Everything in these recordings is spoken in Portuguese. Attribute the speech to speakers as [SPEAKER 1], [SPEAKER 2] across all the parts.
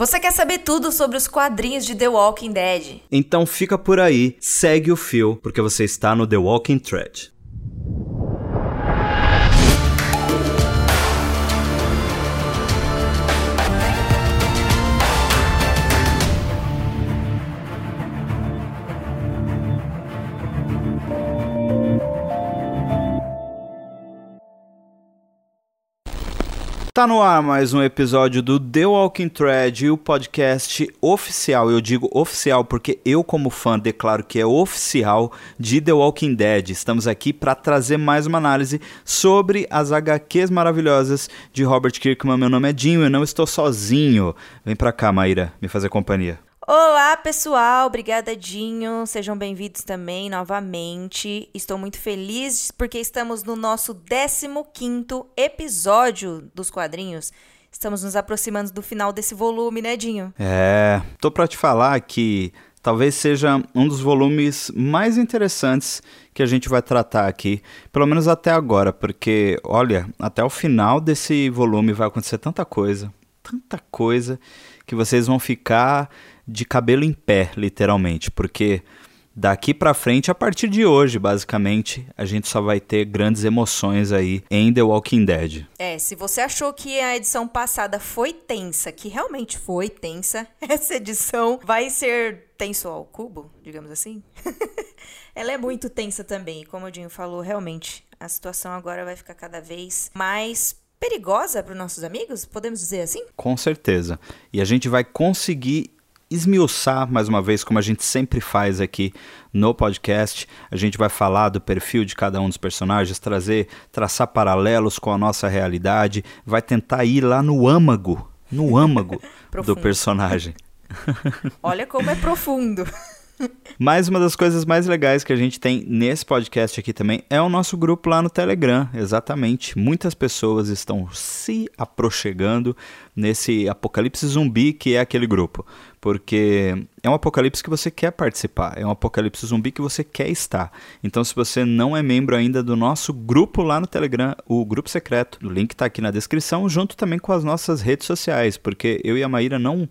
[SPEAKER 1] Você quer saber tudo sobre os quadrinhos de The Walking Dead?
[SPEAKER 2] Então fica por aí, segue o fio, porque você está no The Walking Thread. Tá no ar mais um episódio do The Walking Thread, o podcast oficial. Eu digo oficial porque eu, como fã, declaro que é oficial de The Walking Dead. Estamos aqui para trazer mais uma análise sobre as HQs maravilhosas de Robert Kirkman. Meu nome é Dinho, eu não estou sozinho. Vem pra cá, Maíra, me fazer companhia.
[SPEAKER 1] Olá, pessoal. Obrigada, Dinho. Sejam bem-vindos também novamente. Estou muito feliz porque estamos no nosso 15º episódio dos quadrinhos. Estamos nos aproximando do final desse volume, né, Dinho?
[SPEAKER 2] É, tô para te falar que talvez seja um dos volumes mais interessantes que a gente vai tratar aqui, pelo menos até agora, porque olha, até o final desse volume vai acontecer tanta coisa, tanta coisa que vocês vão ficar de cabelo em pé, literalmente, porque daqui para frente, a partir de hoje, basicamente, a gente só vai ter grandes emoções aí em The Walking Dead.
[SPEAKER 1] É, se você achou que a edição passada foi tensa, que realmente foi tensa, essa edição vai ser tenso ao cubo, digamos assim. Ela é muito tensa também, como o Dinho falou, realmente a situação agora vai ficar cada vez mais perigosa para os nossos amigos, podemos dizer assim?
[SPEAKER 2] Com certeza. E a gente vai conseguir esmiuçar mais uma vez, como a gente sempre faz aqui no podcast. A gente vai falar do perfil de cada um dos personagens, trazer, traçar paralelos com a nossa realidade, vai tentar ir lá no âmago, no âmago do personagem.
[SPEAKER 1] Olha como é profundo.
[SPEAKER 2] Mas uma das coisas mais legais que a gente tem nesse podcast aqui também é o nosso grupo lá no Telegram, exatamente. Muitas pessoas estão se aproximando nesse apocalipse zumbi que é aquele grupo, porque é um apocalipse que você quer participar, é um apocalipse zumbi que você quer estar. Então, se você não é membro ainda do nosso grupo lá no Telegram, o grupo secreto, o link está aqui na descrição, junto também com as nossas redes sociais, porque eu e a Maíra não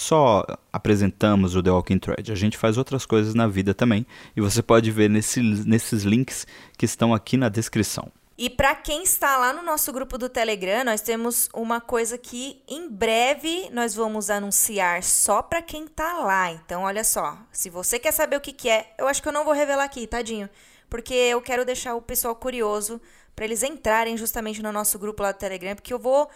[SPEAKER 2] só apresentamos o The Walking Thread, a gente faz outras coisas na vida também, e você pode ver nesse, nesses links que estão aqui na descrição.
[SPEAKER 1] E para quem está lá no nosso grupo do Telegram, nós temos uma coisa que em breve nós vamos anunciar só para quem está lá. Então, olha só, se você quer saber o que, que é, eu acho que eu não vou revelar aqui, tadinho, porque eu quero deixar o pessoal curioso para eles entrarem justamente no nosso grupo lá do Telegram, porque eu vou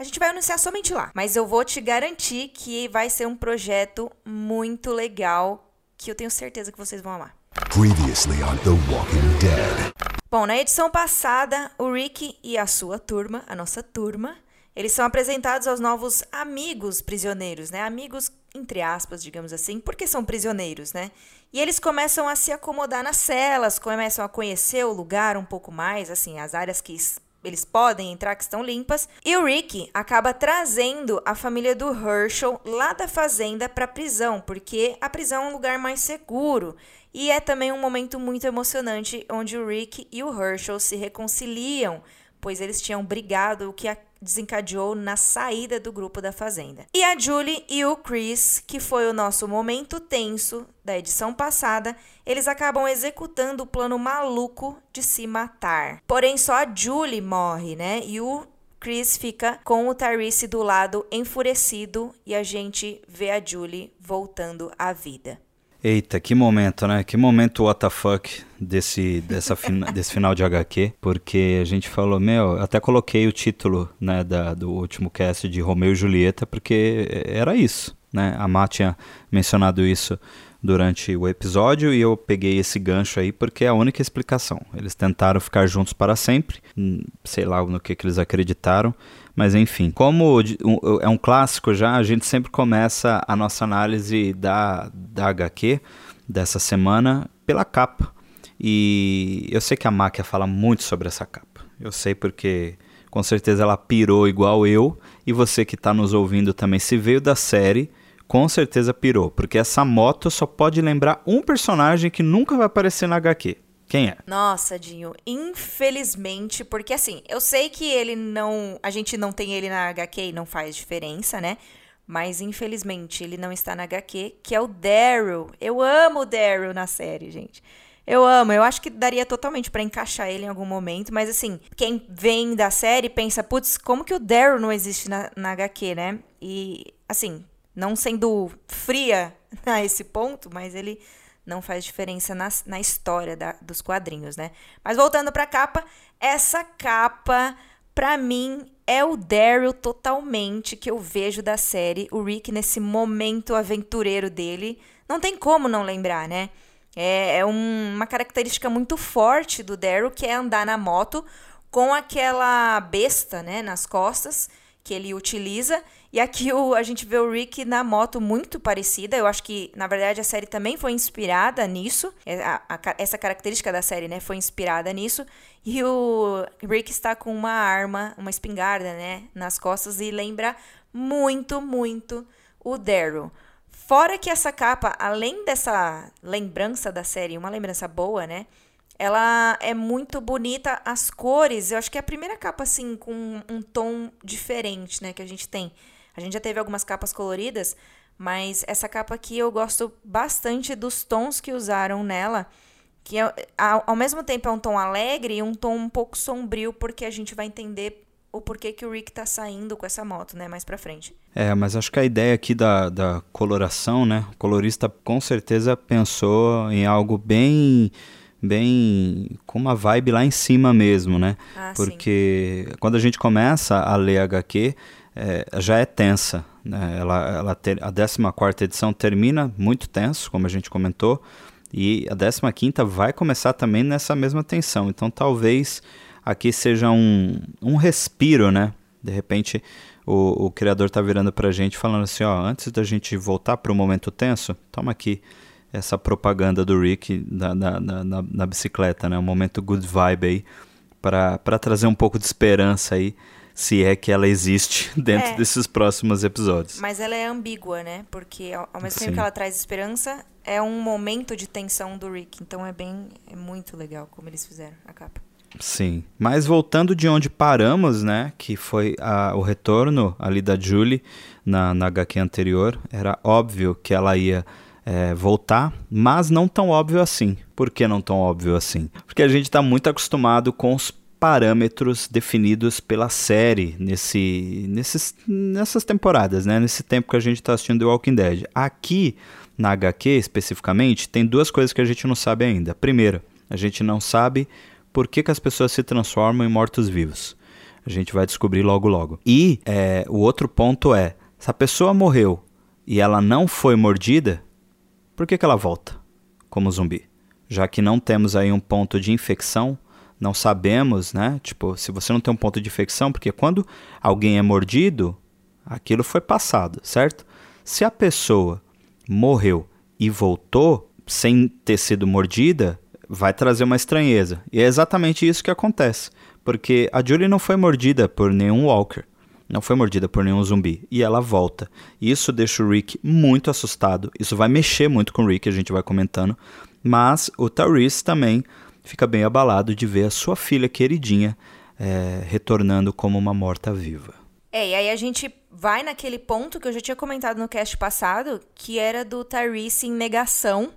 [SPEAKER 1] a gente vai anunciar somente lá, mas eu vou te garantir que vai ser um projeto muito legal que eu tenho certeza que vocês vão amar. Previously on The Walking Dead. Bom, na edição passada, o Rick e a sua turma, a nossa turma, eles são apresentados aos novos amigos prisioneiros, né? Amigos entre aspas, digamos assim, porque são prisioneiros, né? E eles começam a se acomodar nas celas, começam a conhecer o lugar um pouco mais, assim, as áreas que eles podem entrar que estão limpas. E o Rick acaba trazendo a família do Herschel lá da fazenda para a prisão, porque a prisão é um lugar mais seguro. E é também um momento muito emocionante onde o Rick e o Herschel se reconciliam, pois eles tinham brigado, o que desencadeou na saída do grupo da Fazenda. E a Julie e o Chris, que foi o nosso momento tenso da edição passada, eles acabam executando o plano maluco de se matar. Porém, só a Julie morre, né? E o Chris fica com o Tyrese do lado enfurecido e a gente vê a Julie voltando à vida.
[SPEAKER 2] Eita, que momento, né? Que momento WTF desse, dessa desse final de HQ, porque a gente falou, meu, até coloquei o título né, da, do último cast de Romeu e Julieta, porque era isso, né? A Má tinha mencionado isso durante o episódio e eu peguei esse gancho aí porque é a única explicação. Eles tentaram ficar juntos para sempre, hum, sei lá no que, que eles acreditaram, mas enfim, como é um clássico já, a gente sempre começa a nossa análise da, da HQ dessa semana pela capa. E eu sei que a Máquia fala muito sobre essa capa. Eu sei porque com certeza ela pirou igual eu. E você que está nos ouvindo também, se veio da série, com certeza pirou. Porque essa moto só pode lembrar um personagem que nunca vai aparecer na HQ. Quem é?
[SPEAKER 1] Nossa, Dinho, infelizmente, porque assim, eu sei que ele não. A gente não tem ele na HQ e não faz diferença, né? mas infelizmente ele não está na HQ, que é o Daryl. Eu amo o Daryl na série, gente. Eu amo, eu acho que daria totalmente para encaixar ele em algum momento, mas assim, quem vem da série pensa, putz, como que o Daryl não existe na, na HQ, né? E, assim, não sendo fria a esse ponto, mas ele não faz diferença na, na história da, dos quadrinhos, né? Mas voltando pra capa, essa capa, pra mim, é o Daryl totalmente que eu vejo da série. O Rick nesse momento aventureiro dele. Não tem como não lembrar, né? É, é um, uma característica muito forte do Daryl, que é andar na moto com aquela besta, né, nas costas que ele utiliza. E aqui o, a gente vê o Rick na moto muito parecida. Eu acho que, na verdade, a série também foi inspirada nisso. É, a, a, essa característica da série, né, foi inspirada nisso. E o Rick está com uma arma, uma espingarda, né, nas costas e lembra muito, muito o Daryl. Fora que essa capa, além dessa lembrança da série, uma lembrança boa, né? Ela é muito bonita, as cores. Eu acho que é a primeira capa, assim, com um tom diferente, né? Que a gente tem. A gente já teve algumas capas coloridas, mas essa capa aqui eu gosto bastante dos tons que usaram nela. Que é, ao, ao mesmo tempo é um tom alegre e um tom um pouco sombrio, porque a gente vai entender o porquê que o Rick tá saindo com essa moto, né, mais pra frente.
[SPEAKER 2] É, mas acho que a ideia aqui da, da coloração, né, o colorista com certeza pensou em algo bem bem com uma vibe lá em cima mesmo, né?
[SPEAKER 1] Ah,
[SPEAKER 2] Porque sim. quando a gente começa a ler HQ, é, já é tensa. Né? Ela, ela ter, a 14 edição termina muito tenso, como a gente comentou, e a 15 vai começar também nessa mesma tensão. Então talvez aqui seja um, um respiro, né? De repente o, o criador está virando para a gente falando assim, ó, antes da gente voltar para o momento tenso, toma aqui essa propaganda do Rick na, na, bicicleta, né? Um momento good vibe aí para trazer um pouco de esperança aí, se é que ela existe dentro é, desses próximos episódios.
[SPEAKER 1] Mas ela é ambígua, né? Porque ao, ao mesmo Sim. tempo que ela traz esperança, é um momento de tensão do Rick. Então é bem, é muito legal como eles fizeram a capa.
[SPEAKER 2] Sim, mas voltando de onde paramos, né, que foi a, o retorno ali da Julie na, na HQ anterior, era óbvio que ela ia é, voltar, mas não tão óbvio assim. Por que não tão óbvio assim? Porque a gente está muito acostumado com os parâmetros definidos pela série nesse, nesses, nessas temporadas, né? Nesse tempo que a gente está assistindo The Walking Dead. Aqui, na HQ especificamente, tem duas coisas que a gente não sabe ainda. Primeiro, a gente não sabe por que, que as pessoas se transformam em mortos-vivos. A gente vai descobrir logo logo. E é, o outro ponto é: se a pessoa morreu e ela não foi mordida, por que, que ela volta como zumbi? Já que não temos aí um ponto de infecção, não sabemos, né? Tipo, se você não tem um ponto de infecção, porque quando alguém é mordido, aquilo foi passado, certo? Se a pessoa morreu e voltou sem ter sido mordida, vai trazer uma estranheza. E é exatamente isso que acontece. Porque a Julie não foi mordida por nenhum Walker. Não foi mordida por nenhum zumbi. E ela volta. Isso deixa o Rick muito assustado. Isso vai mexer muito com o Rick, a gente vai comentando. Mas o Tyrese também fica bem abalado de ver a sua filha queridinha é, retornando como uma morta-viva.
[SPEAKER 1] É, e aí a gente vai naquele ponto que eu já tinha comentado no cast passado, que era do Tyrese em negação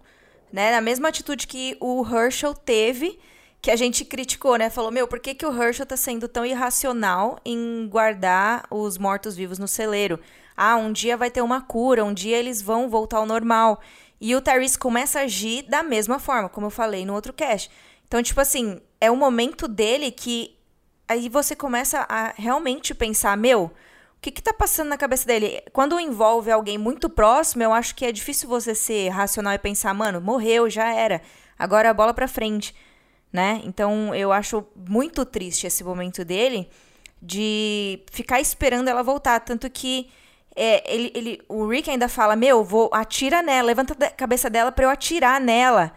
[SPEAKER 1] né? Na mesma atitude que o Herschel teve, que a gente criticou, né? Falou, meu, por que, que o Herschel tá sendo tão irracional em guardar os mortos-vivos no celeiro? Ah, um dia vai ter uma cura, um dia eles vão voltar ao normal. E o Tyrese começa a agir da mesma forma, como eu falei no outro cast. Então, tipo assim, é um momento dele que aí você começa a realmente pensar, meu, que que tá passando na cabeça dele? Quando envolve alguém muito próximo, eu acho que é difícil você ser racional e pensar, mano, morreu, já era. Agora a bola pra frente, né? Então eu acho muito triste esse momento dele de ficar esperando ela voltar. Tanto que é, ele, ele, o Rick ainda fala: Meu, vou atira nela, levanta a cabeça dela pra eu atirar nela.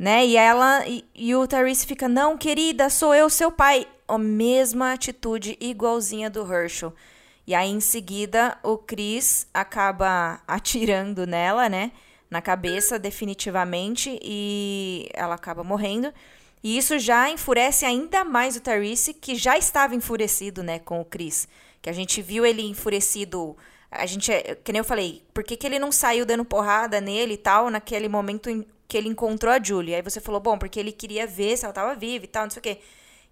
[SPEAKER 1] Né? E ela e, e o Therese fica: Não, querida, sou eu, seu pai. A mesma atitude igualzinha do Herschel. E aí, em seguida, o Chris acaba atirando nela, né? Na cabeça, definitivamente, e ela acaba morrendo. E isso já enfurece ainda mais o Tyrese, que já estava enfurecido, né, com o Chris. Que a gente viu ele enfurecido A gente, é, que nem eu falei, por que, que ele não saiu dando porrada nele e tal, naquele momento que ele encontrou a Julie? Aí você falou, bom, porque ele queria ver se ela tava viva e tal, não sei o quê.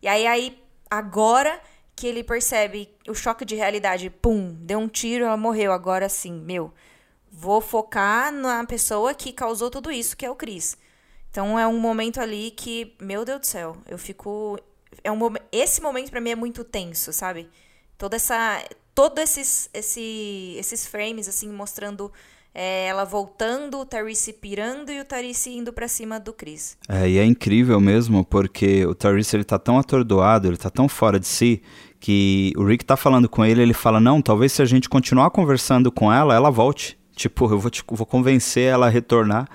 [SPEAKER 1] E aí, aí agora que ele percebe o choque de realidade, pum, deu um tiro, ela morreu. Agora sim, meu, vou focar na pessoa que causou tudo isso, que é o Chris. Então é um momento ali que, meu Deus do céu, eu fico é um esse momento para mim é muito tenso, sabe? Toda essa todos esses esse, esses frames assim mostrando é, ela voltando, o Tarice pirando e o Tarice indo para cima do Chris.
[SPEAKER 2] É, e é incrível mesmo, porque o Tarice ele tá tão atordoado, ele tá tão fora de si, que o Rick tá falando com ele, ele fala: "Não, talvez se a gente continuar conversando com ela, ela volte. Tipo, eu vou te, vou convencer ela a retornar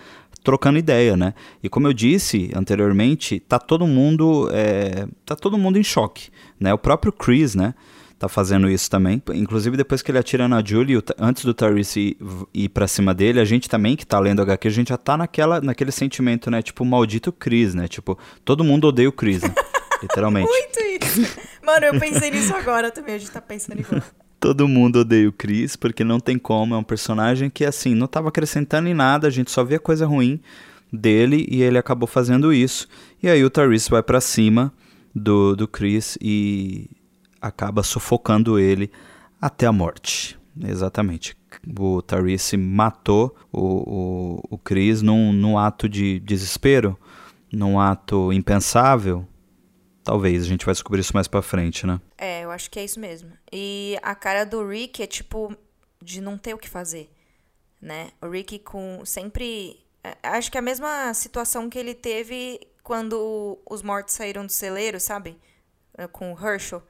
[SPEAKER 2] trocando ideia, né? E como eu disse anteriormente, tá todo mundo é, tá todo mundo em choque, né? O próprio Chris, né? Tá fazendo isso também. Inclusive, depois que ele atira na Julie, antes do Tyrese ir pra cima dele, a gente também, que tá lendo HQ, a gente já tá naquela, naquele sentimento, né? Tipo, maldito Chris, né? Tipo, todo mundo odeia o Chris, né? Literalmente.
[SPEAKER 1] Muito isso. Mano, eu pensei nisso agora também, a gente tá pensando igual.
[SPEAKER 2] Todo mundo odeia o Chris, porque não tem como, é um personagem que, assim, não estava acrescentando em nada, a gente só via coisa ruim dele e ele acabou fazendo isso. E aí o Tyrese vai para cima do, do Chris e acaba sufocando ele até a morte. Exatamente. O Tyrese matou o, o, o Chris num, num ato de desespero, num ato impensável, Talvez, a gente vai descobrir isso mais pra frente, né?
[SPEAKER 1] É, eu acho que é isso mesmo. E a cara do Rick é tipo de não ter o que fazer, né? O Rick com sempre. É, acho que é a mesma situação que ele teve quando os mortos saíram do celeiro, sabe? É, com o Herschel.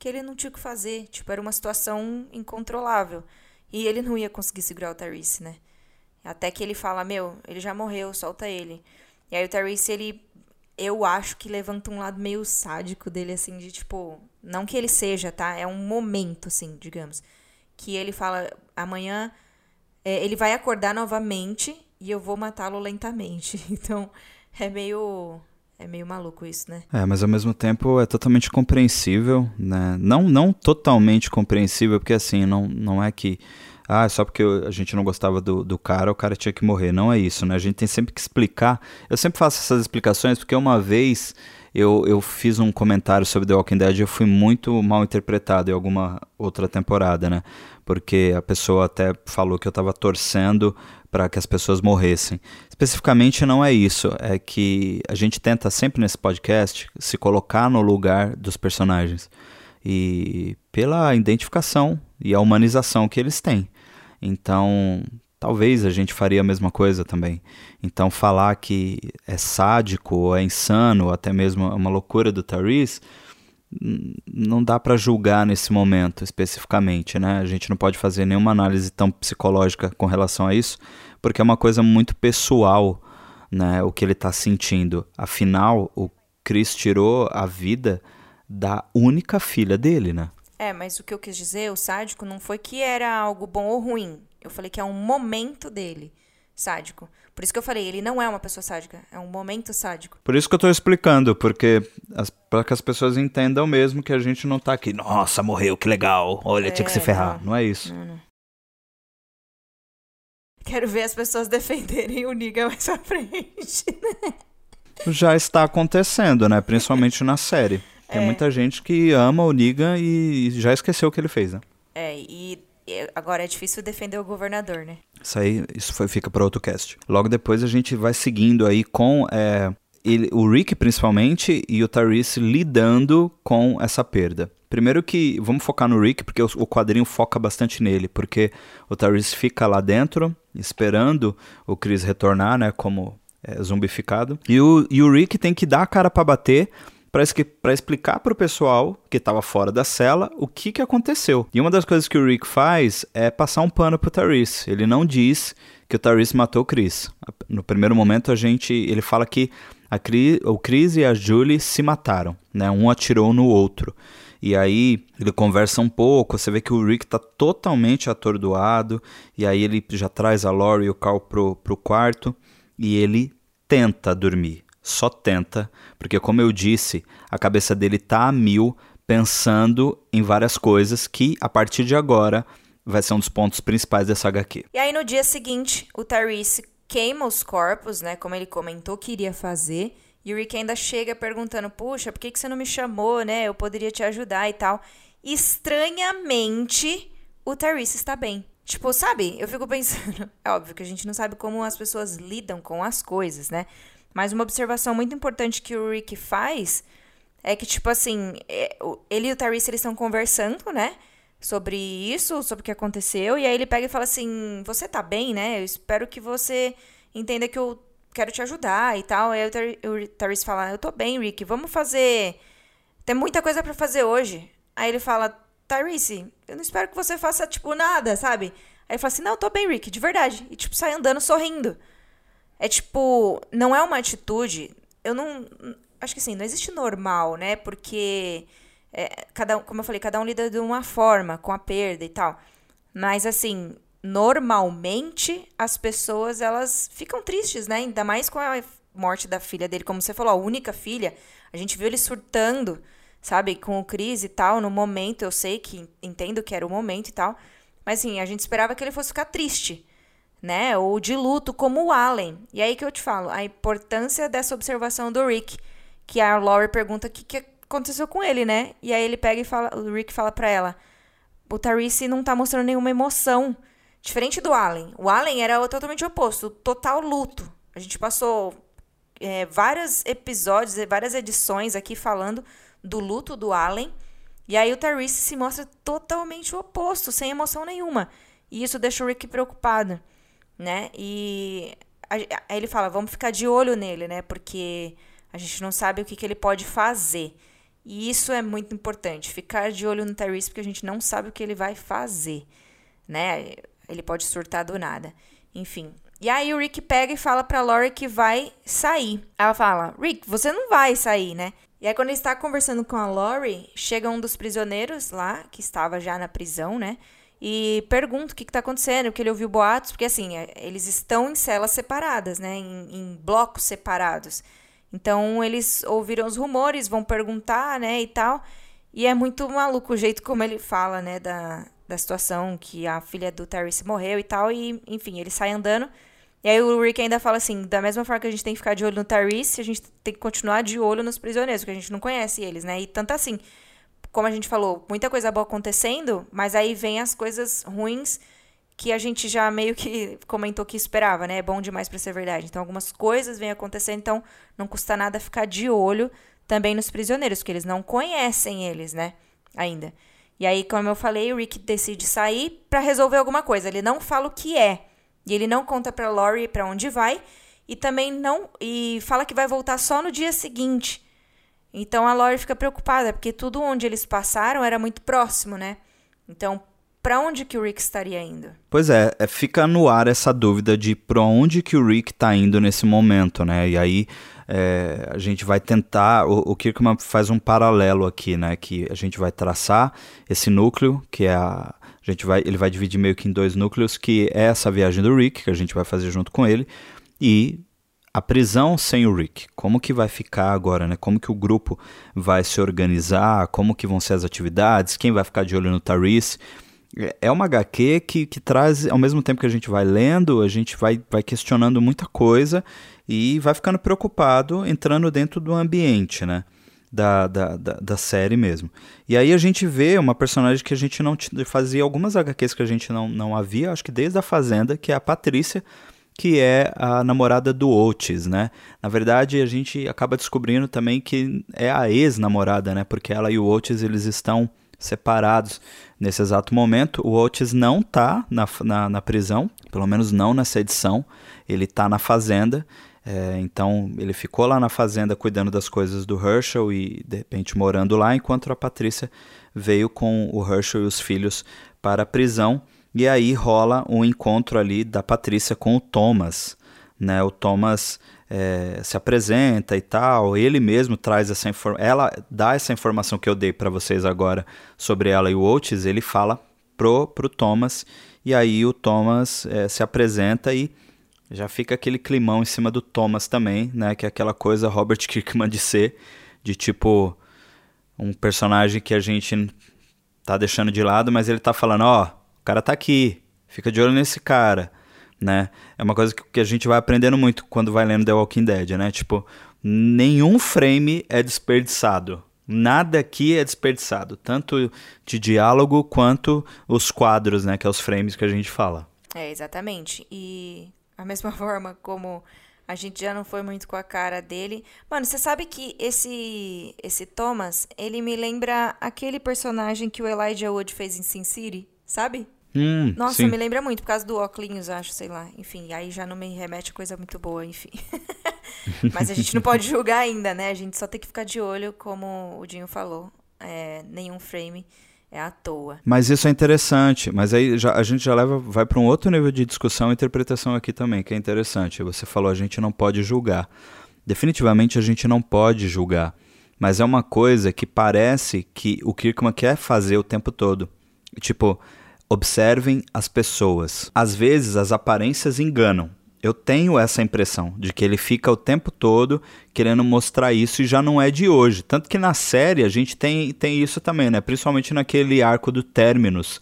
[SPEAKER 1] Que ele não tinha o que fazer. Tipo, era uma situação incontrolável. E ele não ia conseguir segurar o Tyrese, né? Até que ele fala: Meu, ele já morreu, solta ele. E aí o Tyrese, ele eu acho que levanta um lado meio sádico dele, assim, de tipo. Não que ele seja, tá? É um momento, assim, digamos. Que ele fala: amanhã é, ele vai acordar novamente e eu vou matá-lo lentamente. Então, é meio. É meio maluco isso, né?
[SPEAKER 2] É, mas ao mesmo tempo é totalmente compreensível, né? Não, não totalmente compreensível, porque assim, não, não é que ah, só porque a gente não gostava do, do cara, o cara tinha que morrer. Não é isso, né? A gente tem sempre que explicar. Eu sempre faço essas explicações porque uma vez eu, eu fiz um comentário sobre The Walking Dead e eu fui muito mal interpretado em alguma outra temporada, né? Porque a pessoa até falou que eu estava torcendo para que as pessoas morressem. Especificamente não é isso, é que a gente tenta sempre nesse podcast se colocar no lugar dos personagens e pela identificação e a humanização que eles têm. Então, talvez a gente faria a mesma coisa também. Então, falar que é sádico, ou é insano, até mesmo uma loucura do Tyrese, não dá para julgar nesse momento especificamente, né? A gente não pode fazer nenhuma análise tão psicológica com relação a isso, porque é uma coisa muito pessoal, né? O que ele está sentindo. Afinal, o Chris tirou a vida da única filha dele, né?
[SPEAKER 1] É, mas o que eu quis dizer, o sádico, não foi que era algo bom ou ruim. Eu falei que é um momento dele sádico. Por isso que eu falei, ele não é uma pessoa sádica, é um momento sádico.
[SPEAKER 2] Por isso que eu tô explicando, porque para que as pessoas entendam mesmo que a gente não tá aqui, nossa, morreu, que legal, olha, é, tinha que se ferrar. Não, não é isso. Não, não.
[SPEAKER 1] Quero ver as pessoas defenderem o Niga mais pra frente, né?
[SPEAKER 2] Já está acontecendo, né? Principalmente na série. Tem é. muita gente que ama o Negan e já esqueceu o que ele fez, né?
[SPEAKER 1] É, e agora é difícil defender o governador, né?
[SPEAKER 2] Isso aí, isso foi, fica para outro cast. Logo depois a gente vai seguindo aí com é, ele, o Rick principalmente e o Tyrese lidando com essa perda. Primeiro que vamos focar no Rick, porque o, o quadrinho foca bastante nele, porque o Tyrese fica lá dentro esperando o Chris retornar, né, como é, zumbificado. E o, e o Rick tem que dar a cara para bater para explicar para o pessoal que estava fora da cela o que, que aconteceu. E uma das coisas que o Rick faz é passar um pano pro Tyrese. Ele não diz que o Tyrese matou o Chris. No primeiro momento a gente, ele fala que a Chris, o Chris e a Julie se mataram, né? Um atirou no outro. E aí ele conversa um pouco, você vê que o Rick está totalmente atordoado, e aí ele já traz a Lori e o Carl pro, pro quarto, e ele tenta dormir só tenta, porque como eu disse, a cabeça dele tá a mil pensando em várias coisas que a partir de agora vai ser um dos pontos principais dessa HQ.
[SPEAKER 1] E aí no dia seguinte, o Tyrese queima os corpos, né? Como ele comentou que iria fazer. E o Rick ainda chega perguntando: Puxa, por que, que você não me chamou, né? Eu poderia te ajudar e tal. Estranhamente, o Tyrese está bem. Tipo, sabe? Eu fico pensando. É óbvio que a gente não sabe como as pessoas lidam com as coisas, né? Mas uma observação muito importante que o Rick faz é que, tipo assim, é, ele e o Tyrese eles estão conversando, né? Sobre isso, sobre o que aconteceu. E aí ele pega e fala assim: Você tá bem, né? Eu espero que você entenda que eu quero te ajudar e tal. Aí o Tyrese fala: Eu tô bem, Rick, vamos fazer. Tem muita coisa para fazer hoje. Aí ele fala: Tyrese, eu não espero que você faça, tipo, nada, sabe? Aí ele fala assim: Não, eu tô bem, Rick, de verdade. E, tipo, sai andando sorrindo. É tipo, não é uma atitude. Eu não. Acho que assim, não existe normal, né? Porque. É, cada, como eu falei, cada um lida de uma forma, com a perda e tal. Mas assim, normalmente as pessoas elas ficam tristes, né? Ainda mais com a morte da filha dele, como você falou, a única filha. A gente viu ele surtando, sabe, com o Cris e tal, no momento, eu sei que entendo que era o momento e tal. Mas assim, a gente esperava que ele fosse ficar triste né? Ou de luto, como o Allen. E aí que eu te falo, a importância dessa observação do Rick, que a Laurie pergunta o que, que aconteceu com ele, né? E aí ele pega e fala, o Rick fala pra ela, o Tarice não tá mostrando nenhuma emoção. Diferente do Allen. O Allen era totalmente oposto, total luto. A gente passou é, vários episódios, várias edições aqui falando do luto do Allen. E aí o Tarice se mostra totalmente o oposto, sem emoção nenhuma. E isso deixa o Rick preocupado né? E aí ele fala, vamos ficar de olho nele, né? Porque a gente não sabe o que, que ele pode fazer. E isso é muito importante, ficar de olho no Tyrese, porque a gente não sabe o que ele vai fazer, né? Ele pode surtar do nada. Enfim. E aí o Rick pega e fala pra Lori que vai sair. Ela fala, Rick, você não vai sair, né? E aí quando ele está conversando com a Lori, chega um dos prisioneiros lá, que estava já na prisão, né? E pergunta o que está acontecendo, porque ele ouviu boatos, porque assim, é, eles estão em celas separadas, né, em, em, blocos separados. Então eles ouviram os rumores, vão perguntar, né, e tal. E é muito maluco o jeito como ele fala, né, da, da situação que a filha do Terry morreu e tal, e enfim, ele sai andando. E aí o Rick ainda fala assim, da mesma forma que a gente tem que ficar de olho no Tyrese, a gente tem que continuar de olho nos prisioneiros, porque a gente não conhece eles, né? E tanto assim, como a gente falou, muita coisa boa acontecendo, mas aí vem as coisas ruins que a gente já meio que comentou que esperava, né? É bom demais para ser verdade. Então, algumas coisas vêm acontecendo, então não custa nada ficar de olho também nos prisioneiros, porque eles não conhecem eles, né? Ainda. E aí, como eu falei, o Rick decide sair para resolver alguma coisa. Ele não fala o que é. E ele não conta para Lori para onde vai e também não e fala que vai voltar só no dia seguinte. Então a Lori fica preocupada, porque tudo onde eles passaram era muito próximo, né? Então, para onde que o Rick estaria indo?
[SPEAKER 2] Pois é, é, fica no ar essa dúvida de para onde que o Rick está indo nesse momento, né? E aí é, a gente vai tentar, o, o Kirkman faz um paralelo aqui, né? Que a gente vai traçar esse núcleo, que é a, a gente vai, ele vai dividir meio que em dois núcleos, que é essa viagem do Rick, que a gente vai fazer junto com ele, e a prisão sem o Rick, como que vai ficar agora, né? Como que o grupo vai se organizar, como que vão ser as atividades, quem vai ficar de olho no Tyrese. É uma HQ que, que traz, ao mesmo tempo que a gente vai lendo, a gente vai, vai questionando muita coisa e vai ficando preocupado entrando dentro do ambiente, né? Da, da, da, da, série mesmo. E aí a gente vê uma personagem que a gente não fazia algumas HQs que a gente não, não havia, acho que desde a Fazenda, que é a Patrícia, que é a namorada do Otis, né? Na verdade, a gente acaba descobrindo também que é a ex-namorada, né? Porque ela e o Otis, eles estão separados nesse exato momento. O Otis não tá na, na, na prisão, pelo menos não nessa edição. Ele tá na fazenda. É, então ele ficou lá na fazenda cuidando das coisas do Herschel e de repente morando lá, enquanto a Patrícia veio com o Herschel e os filhos para a prisão. E aí rola um encontro ali da Patrícia com o Thomas. Né? O Thomas é, se apresenta e tal, ele mesmo traz essa informação, ela dá essa informação que eu dei para vocês agora sobre ela e o Otis, ele fala pro, pro Thomas, e aí o Thomas é, se apresenta e já fica aquele climão em cima do Thomas também, né? Que é aquela coisa Robert Kirkman de ser, de tipo um personagem que a gente tá deixando de lado, mas ele tá falando, ó, o cara tá aqui, fica de olho nesse cara, né? É uma coisa que a gente vai aprendendo muito quando vai lendo The Walking Dead, né? Tipo, nenhum frame é desperdiçado. Nada aqui é desperdiçado, tanto de diálogo quanto os quadros, né, que é os frames que a gente fala.
[SPEAKER 1] É, exatamente. E a mesma forma como a gente já não foi muito com a cara dele. Mano, você sabe que esse esse Thomas, ele me lembra aquele personagem que o Elijah Wood fez em Sin City, sabe?
[SPEAKER 2] Hum,
[SPEAKER 1] Nossa,
[SPEAKER 2] sim.
[SPEAKER 1] me lembra muito, por causa do óculos, acho, sei lá. Enfim, aí já não me remete a coisa muito boa, enfim. Mas a gente não pode julgar ainda, né? A gente só tem que ficar de olho, como o Dinho falou. É, nenhum frame é à toa.
[SPEAKER 2] Mas isso é interessante. Mas aí já, a gente já leva, vai para um outro nível de discussão e interpretação aqui também, que é interessante. Você falou, a gente não pode julgar. Definitivamente a gente não pode julgar. Mas é uma coisa que parece que o Kirkman quer fazer o tempo todo. Tipo, observem as pessoas. Às vezes as aparências enganam. Eu tenho essa impressão de que ele fica o tempo todo querendo mostrar isso e já não é de hoje. Tanto que na série a gente tem, tem isso também, né? Principalmente naquele arco do Terminus.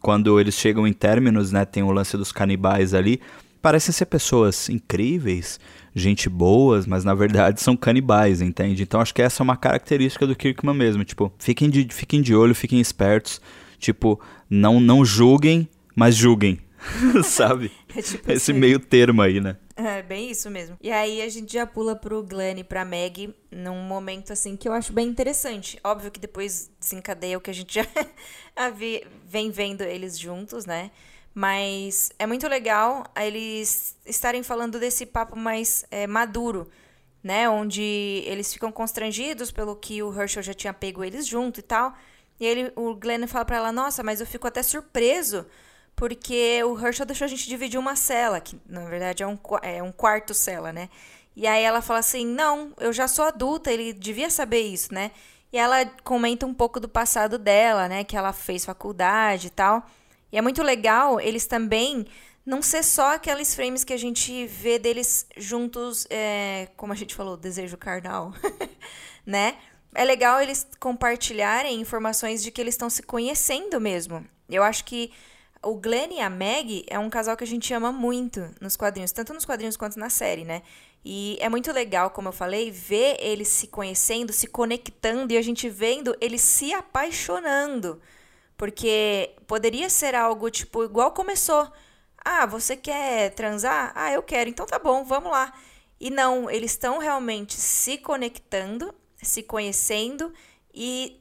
[SPEAKER 2] Quando eles chegam em Terminus, né? Tem o lance dos canibais ali. Parecem ser pessoas incríveis, gente boas, mas na verdade são canibais, entende? Então acho que essa é uma característica do Kirkman mesmo. Tipo, fiquem de, fiquem de olho, fiquem espertos. Tipo, não, não julguem, mas julguem. Sabe?
[SPEAKER 1] É tipo
[SPEAKER 2] Esse
[SPEAKER 1] isso
[SPEAKER 2] meio termo aí, né?
[SPEAKER 1] É, bem isso mesmo. E aí a gente já pula pro Glenn e pra Meg num momento assim que eu acho bem interessante. Óbvio que depois desencadeia o que a gente já vem vendo eles juntos, né? Mas é muito legal eles estarem falando desse papo mais é, maduro, né? Onde eles ficam constrangidos pelo que o Herschel já tinha pego eles junto e tal. E ele, o Glenn fala pra ela, nossa, mas eu fico até surpreso porque o Herschel deixou a gente dividir uma cela, que na verdade é um, é um quarto cela, né? E aí ela fala assim: não, eu já sou adulta, ele devia saber isso, né? E ela comenta um pouco do passado dela, né? Que ela fez faculdade e tal. E é muito legal eles também não ser só aqueles frames que a gente vê deles juntos, é, como a gente falou, desejo carnal, né? É legal eles compartilharem informações de que eles estão se conhecendo mesmo. Eu acho que o Glenn e a Meg é um casal que a gente ama muito nos quadrinhos, tanto nos quadrinhos quanto na série, né? E é muito legal, como eu falei, ver eles se conhecendo, se conectando e a gente vendo eles se apaixonando. Porque poderia ser algo tipo igual começou. Ah, você quer transar? Ah, eu quero. Então tá bom, vamos lá. E não, eles estão realmente se conectando, se conhecendo e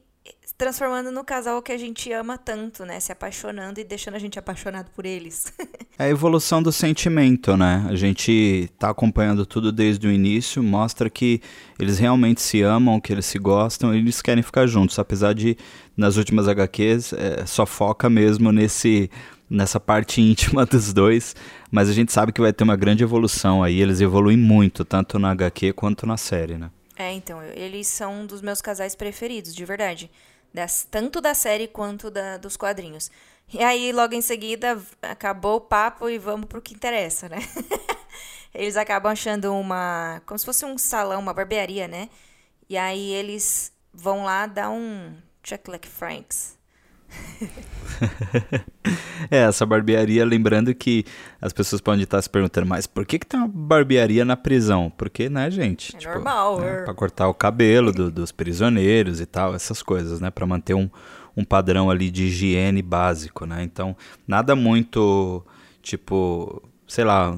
[SPEAKER 1] transformando no casal que a gente ama tanto, né? Se apaixonando e deixando a gente apaixonado por eles.
[SPEAKER 2] É a evolução do sentimento, né? A gente tá acompanhando tudo desde o início, mostra que eles realmente se amam, que eles se gostam e eles querem ficar juntos, apesar de nas últimas HQs é, só foca mesmo nesse nessa parte íntima dos dois, mas a gente sabe que vai ter uma grande evolução aí, eles evoluem muito, tanto na HQ quanto na série, né?
[SPEAKER 1] É, então, eles são um dos meus casais preferidos, de verdade. Das- tanto da série quanto da, dos quadrinhos. E aí, logo em seguida, acabou o papo e vamos pro que interessa, né? eles acabam achando uma. como se fosse um salão, uma barbearia, né? E aí eles vão lá dar um Chuck Lucky Franks.
[SPEAKER 2] É, essa barbearia, lembrando que as pessoas podem estar se perguntando, mas por que, que tem uma barbearia na prisão? Porque, né, gente?
[SPEAKER 1] É normal,
[SPEAKER 2] Né,
[SPEAKER 1] é.
[SPEAKER 2] pra cortar o cabelo do- dos prisioneiros e tal, essas coisas, né? Pra manter um, um padrão ali de higiene básico, né? Então, nada muito, tipo, sei lá,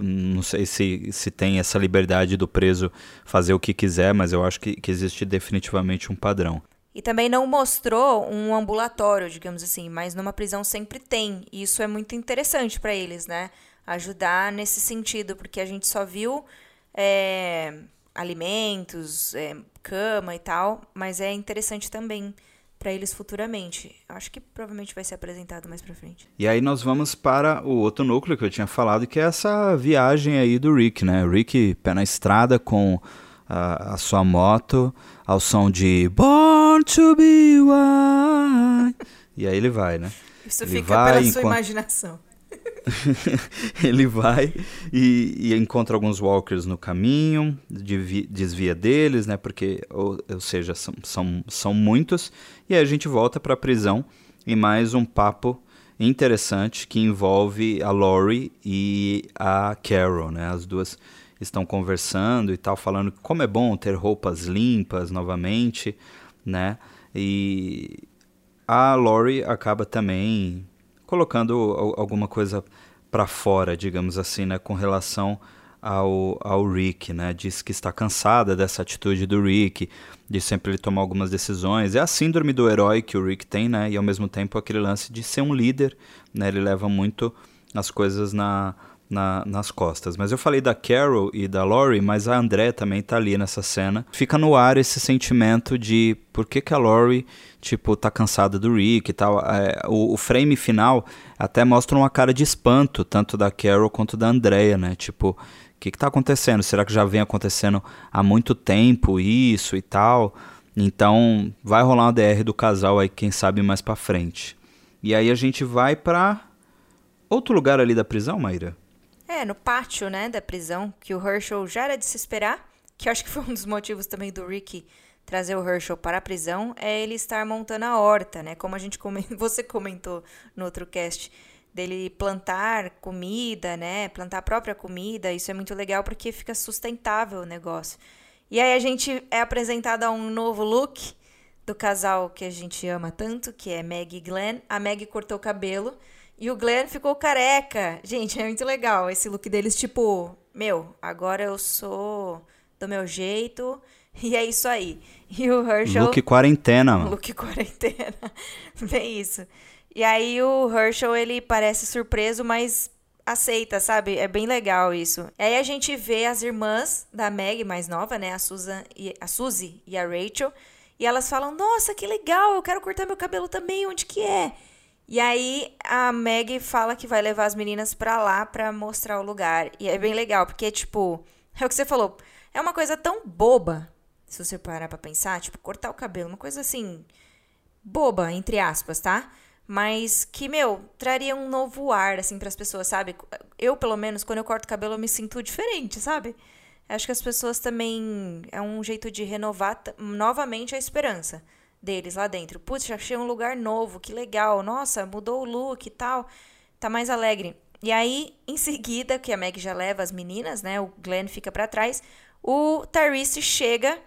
[SPEAKER 2] não sei se, se tem essa liberdade do preso fazer o que quiser, mas eu acho que, que existe definitivamente um padrão.
[SPEAKER 1] E também não mostrou um ambulatório, digamos assim, mas numa prisão sempre tem. E isso é muito interessante para eles, né? Ajudar nesse sentido, porque a gente só viu é, alimentos, é, cama e tal, mas é interessante também para eles futuramente. Acho que provavelmente vai ser apresentado mais para frente.
[SPEAKER 2] E aí nós vamos para o outro núcleo que eu tinha falado, que é essa viagem aí do Rick, né? Rick pé na estrada com a, a sua moto ao som de Born to be Wild. E aí ele vai, né?
[SPEAKER 1] Isso
[SPEAKER 2] Ele
[SPEAKER 1] fica
[SPEAKER 2] vai
[SPEAKER 1] pela sua
[SPEAKER 2] enquanto-
[SPEAKER 1] imaginação.
[SPEAKER 2] ele vai e, e encontra alguns walkers no caminho, desvia deles, né? Porque, ou, ou seja, são, são, são muitos. E aí a gente volta para a prisão em mais um papo interessante que envolve a Lori e a Carol, né? As duas estão conversando e tal, falando como é bom ter roupas limpas novamente, né? E a Lori acaba também colocando alguma coisa para fora, digamos assim, né, com relação ao, ao Rick, né? Diz que está cansada dessa atitude do Rick, de sempre ele tomar algumas decisões. É a síndrome do herói que o Rick tem, né? E ao mesmo tempo aquele lance de ser um líder, né? Ele leva muito as coisas na, na, nas costas. Mas eu falei da Carol e da Lori, mas a André também tá ali nessa cena. Fica no ar esse sentimento de por que, que a Lori, tipo, tá cansada do Rick e tal. É, o, o, frame final até mostra uma cara de espanto, tanto da Carol quanto da Andrea, né? Tipo, o que, que tá acontecendo? Será que já vem acontecendo há muito tempo isso e tal? Então, vai rolar uma DR do casal aí, quem sabe mais pra frente. E aí a gente vai pra outro lugar ali da prisão, Maíra?
[SPEAKER 1] É, no pátio, né, da prisão, que o Herschel já era de se esperar, que eu acho que foi um dos motivos também do Rick trazer o Herschel para a prisão, é ele estar montando a horta, né? Como a gente comentou, você comentou no outro cast, dele plantar comida, né? Plantar a própria comida, isso é muito legal porque fica sustentável o negócio. E aí a gente é apresentado a um novo look do casal que a gente ama tanto, que é Meg e Glenn. A Meg cortou o cabelo, e o Glenn ficou careca. Gente, é muito legal esse look deles, tipo, meu, agora eu sou do meu jeito. E é isso aí. E o Herschel.
[SPEAKER 2] Look quarentena, mano.
[SPEAKER 1] Look quarentena. Bem isso. E aí o Herschel, ele parece surpreso, mas aceita, sabe? É bem legal isso. E aí a gente vê as irmãs da Meg mais nova, né? A Susan e a Suzy e a Rachel. E elas falam: Nossa, que legal, eu quero cortar meu cabelo também, onde que é? E aí a Meg fala que vai levar as meninas pra lá pra mostrar o lugar. E é bem legal, porque, tipo, é o que você falou. É uma coisa tão boba, se você parar pra pensar, tipo, cortar o cabelo, uma coisa assim, boba, entre aspas, tá? Mas que, meu, traria um novo ar, assim, pras pessoas, sabe? Eu, pelo menos, quando eu corto o cabelo, eu me sinto diferente, sabe? Acho que as pessoas também. É um jeito de renovar novamente a esperança deles lá dentro. Putz, achei um lugar novo, que legal. Nossa, mudou o look e tal. Tá mais alegre. E aí, em seguida, que a Meg já leva as meninas, né? O Glenn fica para trás. O Tyrese chega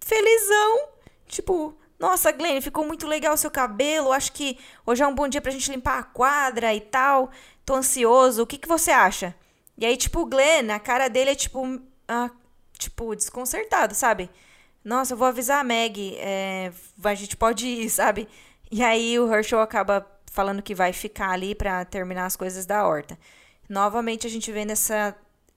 [SPEAKER 1] felizão. Tipo, nossa, Glenn, ficou muito legal o seu cabelo. Acho que hoje é um bom dia pra gente limpar a quadra e tal. Tô ansioso. O que, que você acha? E aí, tipo, o Glenn, a cara dele é tipo. Ah, tipo, desconcertado, sabe? Nossa, eu vou avisar a Meg, é, a gente pode ir, sabe? E aí o Herschel acaba falando que vai ficar ali para terminar as coisas da horta. Novamente a gente vê nessa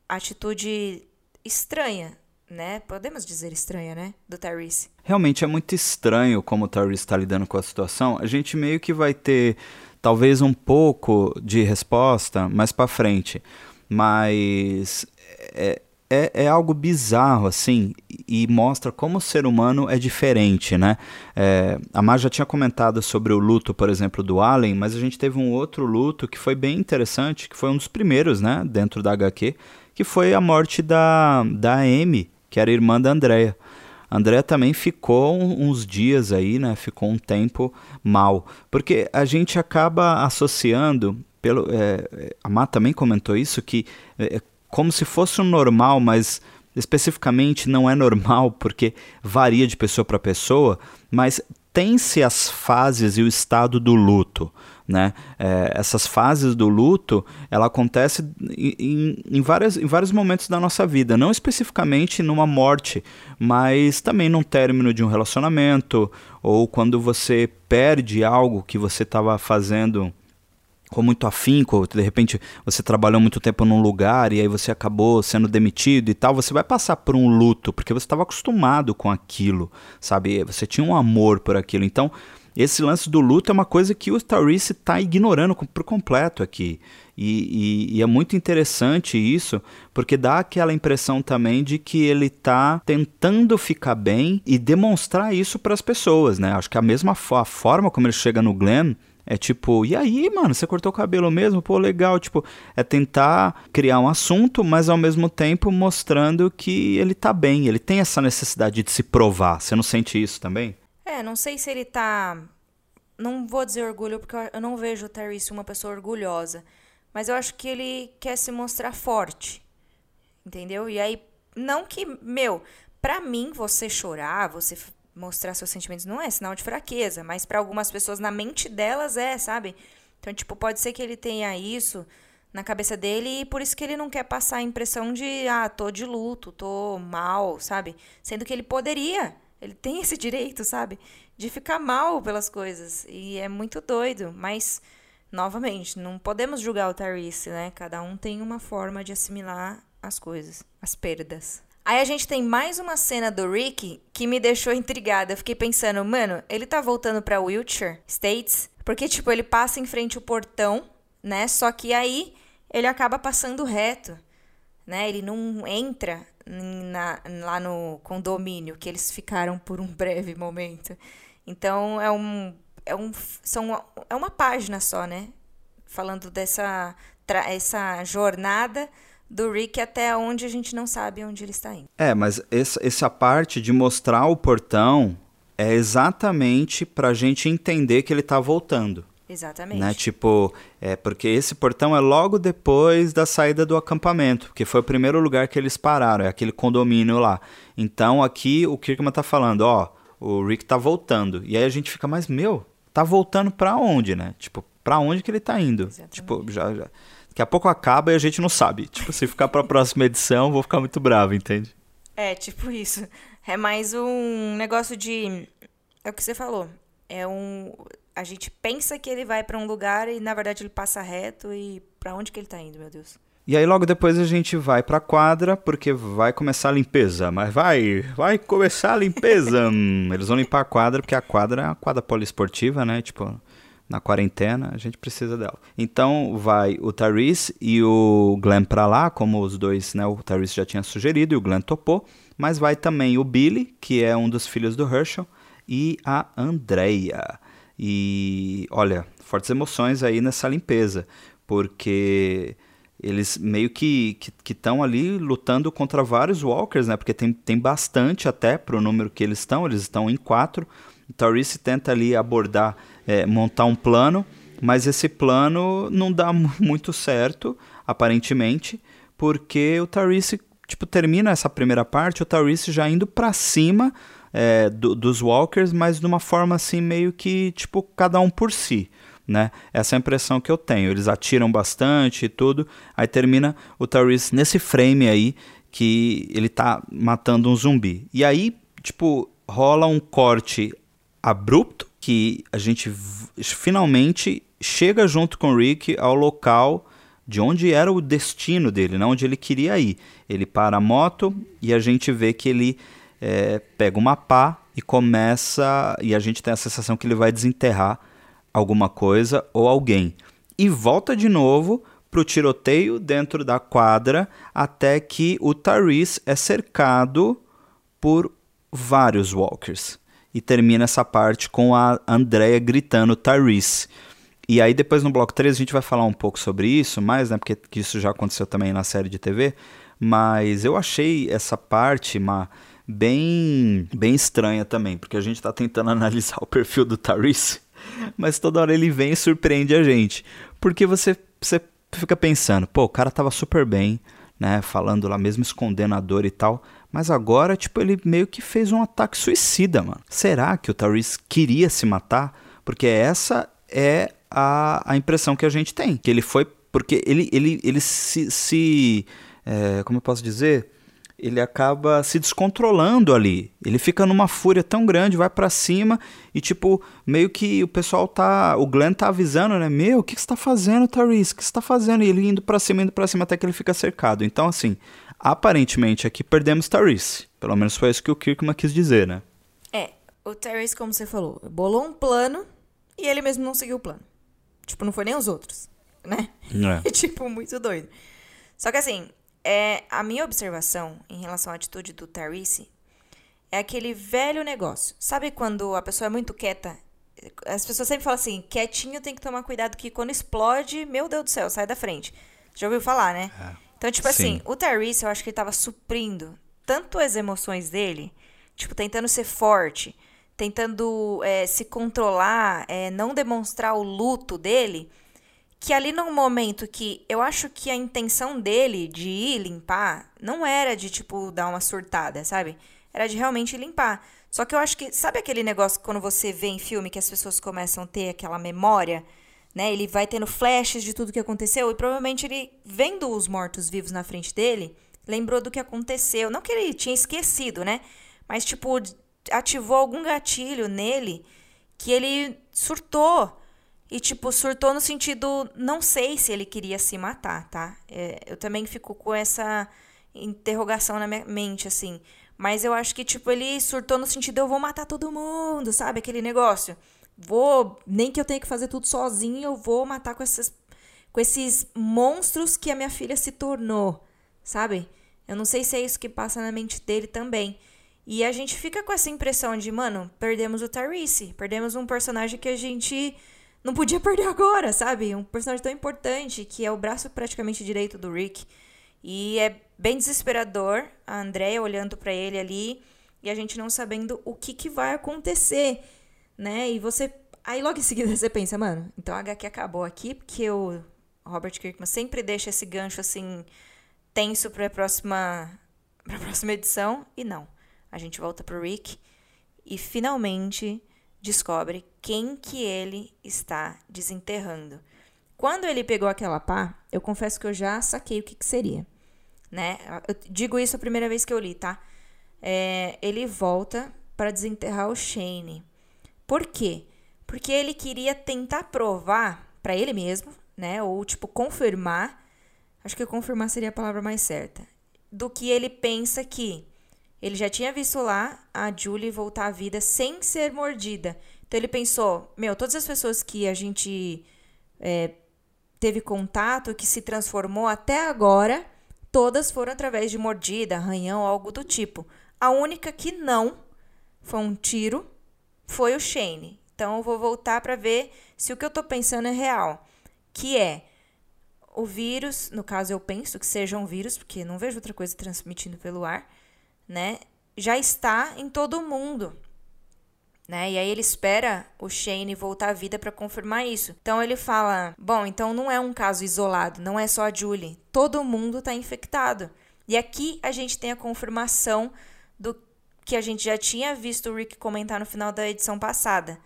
[SPEAKER 1] atitude estranha, né? Podemos dizer estranha, né? Do Tyrese.
[SPEAKER 2] Realmente é muito estranho como o Tyrese está lidando com a situação. A gente meio que vai ter talvez um pouco de resposta mais para frente, mas é, é, é, algo bizarro, assim, e mostra como o ser humano é diferente, né? É, a Mar já tinha comentado sobre o luto, por exemplo, do Allen, mas a gente teve um outro luto que foi bem interessante, que foi um dos primeiros, né, dentro da HQ, que foi a morte da, da Amy, que era irmã da Andrea. A Andrea também ficou uns dias aí, né? Ficou um tempo mal. Porque a gente acaba associando pelo, é, a Má também comentou isso, que é, como se fosse um normal, mas especificamente não é normal porque varia de pessoa para pessoa, mas tem-se as fases e o estado do luto. Né? É, essas fases do luto, ela acontece em, em, várias, em vários momentos da nossa vida, não especificamente numa morte, mas também num término de um relacionamento, ou quando você perde algo que você estava fazendo com muito afinco, de repente você trabalhou muito tempo num lugar e aí você acabou sendo demitido e tal, você vai passar por um luto, porque você estava acostumado com aquilo, sabe? Você tinha um amor por aquilo. Então, esse lance do luto é uma coisa que o Tyrese está ignorando por completo aqui. E, e, e, é muito interessante isso, porque dá aquela impressão também de que ele está tentando ficar bem e demonstrar isso para as pessoas, né? Acho que a mesma a forma como ele chega no Glenn é tipo, e aí, mano, você cortou o cabelo mesmo? Pô, legal. Tipo, é tentar criar um assunto, mas ao mesmo tempo mostrando que ele tá bem. Ele tem essa necessidade de se provar. Você não sente isso também?
[SPEAKER 1] É, não sei se ele tá não vou dizer orgulho, porque eu não vejo o Tyrese uma pessoa orgulhosa. Mas eu acho que ele quer se mostrar forte. Entendeu? E aí, não que, meu, pra mim, você chorar, você mostrar seus sentimentos não é sinal de fraqueza, mas para algumas pessoas na mente delas é, sabe? Então, tipo, pode ser que ele tenha isso na cabeça dele e por isso que ele não quer passar a impressão de, ah, tô de luto, tô mal, sabe? Sendo que ele poderia, ele tem esse direito, sabe? De ficar mal pelas coisas. E é muito doido, mas novamente, não podemos julgar o Tyrese, né? Cada um tem uma forma de assimilar as coisas, as perdas. Aí a gente tem mais uma cena do Rick que me deixou intrigada. Eu fiquei pensando, mano, ele tá voltando pra Wiltshire States? Porque, tipo, ele passa em frente ao portão, né? Só que aí ele acaba passando reto, né? Ele não entra na, lá no condomínio, que eles ficaram por um breve momento. Então, é um... É, um, são, é uma página só, né? Falando dessa essa jornada do Rick até onde a gente não sabe onde ele está indo.
[SPEAKER 2] É, mas essa, essa parte de mostrar o portão é exatamente para a gente entender que ele está voltando.
[SPEAKER 1] Exatamente.
[SPEAKER 2] Né? Tipo, é porque esse portão é logo depois da saída do acampamento, que foi o primeiro lugar que eles pararam, é aquele condomínio lá. Então aqui o Kirkman tá falando, ó, o Rick tá voltando. E aí a gente fica, mas meu, tá voltando para onde, né? Tipo, para onde que ele tá indo? Exatamente. Tipo, já, já Daqui a pouco acaba e a gente não sabe. Tipo, se ficar pra próxima edição, vou ficar muito bravo, entende?
[SPEAKER 1] É, tipo isso. É mais um negócio de. É o que você falou. É um. A gente pensa que ele vai para um lugar e na verdade ele passa reto e para onde que ele tá indo, meu Deus?
[SPEAKER 2] E aí logo depois a gente vai pra quadra porque vai começar a limpeza. Mas vai, vai começar a limpeza. Eles vão limpar a quadra porque a quadra é uma quadra poliesportiva, né? Tipo, na quarentena, a gente precisa dela. Então vai o Tyrese e o Glenn para lá, como os dois, né, o Tyrese já tinha sugerido e o Glenn topou, mas vai também o Billy, que é um dos filhos do Herschel, e a Andrea. E olha, fortes emoções aí nessa limpeza, porque eles meio que estão ali lutando contra vários walkers, né? Porque tem, tem bastante até para o número que eles estão, eles estão em quatro. O Tyrese tenta ali abordar é, montar um plano, mas esse plano não dá muito certo, aparentemente, porque o Tyrese tipo, termina essa primeira parte, o Tyrese já indo para cima é, do, dos Walkers, mas de uma forma assim meio que, tipo, cada um por si. Né? Essa é a impressão que eu tenho. Eles atiram bastante e tudo. Aí termina o Tyrese nesse frame aí que ele tá matando um zumbi. E aí, tipo, rola um corte abrupto que a gente finalmente chega junto com o Rick ao local de onde era o destino dele, não onde ele queria ir. Ele para a moto e a gente vê que ele é, pega uma pá e começa. E a gente tem a sensação que ele vai desenterrar alguma coisa ou alguém. E volta de novo para o tiroteio dentro da quadra até que o Tyrese é cercado por vários walkers e termina essa parte com a Andrea gritando Tyrese. E aí depois no bloco 3 a gente vai falar um pouco sobre isso, mais, né, porque isso já aconteceu também na série de TV, mas eu achei essa parte uma bem bem estranha também, porque a gente está tentando analisar o perfil do Tyrese, mas toda hora ele vem e surpreende a gente. Porque você você fica pensando, pô, o cara tava super bem, né, falando lá mesmo escondendo a dor e tal, mas agora, tipo, ele meio que fez um ataque suicida, mano. Será que o Tyrese queria se matar? Porque essa é a, a impressão que a gente tem. Que ele foi. Porque ele, ele, ele se. se é, como eu posso dizer? Ele acaba se descontrolando ali. Ele fica numa fúria tão grande, vai para cima e, tipo, meio que o pessoal tá. O Glenn tá avisando, né? Meu, o que, que você tá fazendo, Tyrese? O que você tá fazendo? E ele indo pra cima, indo pra cima até que ele fica cercado. Então, assim, Aparentemente aqui perdemos Tyrese. Pelo menos foi isso que o Kirkman quis dizer, né?
[SPEAKER 1] É, o Tyrese, como você falou, bolou um plano e ele mesmo não seguiu o plano. Tipo, não foi nem os outros, né? É. tipo, muito doido. Só que assim, é, a minha observação em relação à atitude do Tyrese é aquele velho negócio. Sabe quando a pessoa é muito quieta? As pessoas sempre falam assim, quietinho tem que tomar cuidado que quando explode, meu Deus do céu, sai da frente. Já ouviu falar, né? É. Então, tipo Sim. assim, o Tyrese, eu acho que ele tava suprindo tanto as emoções dele, tipo, tentando ser forte, tentando é, se controlar, é, não demonstrar o luto dele, que ali num momento que eu acho que a intenção dele de ir limpar não era de, tipo, dar uma surtada, sabe? Era de realmente limpar. Só que eu acho que, sabe aquele negócio quando você vê em filme que as pessoas começam a ter aquela memória? Né? Ele vai tendo flashes de tudo que aconteceu e provavelmente ele, vendo os mortos-vivos na frente dele, lembrou do que aconteceu. Não que ele tinha esquecido, né? Mas, tipo, ativou algum gatilho nele que ele surtou. E, tipo, surtou no sentido, não sei se ele queria se matar, tá? É, eu também fico com essa interrogação na minha mente, assim. Mas eu acho que, tipo, ele surtou no sentido, eu vou matar todo mundo, sabe? Aquele negócio. Vou, nem que eu tenha que fazer tudo sozinho, eu vou matar com esses, com esses monstros que a minha filha se tornou, sabe? Eu não sei se é isso que passa na mente dele também. E a gente fica com essa impressão de, mano, perdemos o Tyrese, perdemos um personagem que a gente não podia perder agora, sabe? Um personagem tão importante, que é o braço praticamente direito do Rick. E é bem desesperador a Andrea olhando para ele ali e a gente não sabendo o que, que vai acontecer, né? E você. Aí logo em seguida você pensa, mano, então a HQ acabou aqui, porque o Robert Kirkman sempre deixa esse gancho assim tenso para a próxima, pra próxima edição. E não. A gente volta pro Rick e finalmente descobre quem que ele está desenterrando. Quando ele pegou aquela pá, eu confesso que eu já saquei o que, que seria. Né? Eu digo isso a primeira vez que eu li, tá? É, ele volta para desenterrar o Shane. Por quê? Porque ele queria tentar provar para ele mesmo, né? Ou tipo confirmar. Acho que confirmar seria a palavra mais certa. Do que ele pensa que ele já tinha visto lá a Julie voltar à vida sem ser mordida. Então ele pensou: meu, todas as pessoas que a gente é, teve contato, que se transformou até agora, todas foram através de mordida, arranhão, algo do tipo. A única que não foi um tiro foi o Shane. Então eu vou voltar para ver se o que eu estou pensando é real. Que é o vírus, no caso eu penso que seja um vírus, porque não vejo outra coisa transmitindo pelo ar né, já está em todo mundo. Né? E aí ele espera o Shane voltar à vida para confirmar isso. Então ele fala: "Bom, então não é um caso isolado, não é só a Julie. Todo mundo está infectado". E aqui a gente tem a confirmação do que a gente já tinha visto o Rick comentar no final da edição passada.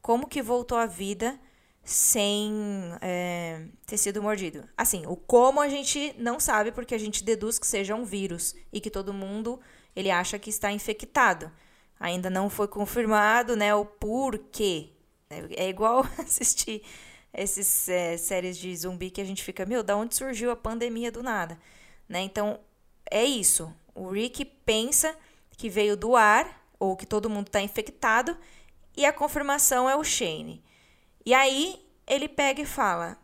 [SPEAKER 1] Como que voltou à vida sem é, ter sido mordido. Assim, o como a gente não sabe porque a gente deduz que seja um vírus e que todo mundo ele acha que está infectado. Ainda não foi confirmado, né, o porquê. É igual assistir essas é, séries de zumbi que a gente fica, meu, da onde surgiu a pandemia do nada, né? Então é isso. O Rick pensa que veio do ar ou que todo mundo está infectado e a confirmação é o Shane. E aí ele pega e fala: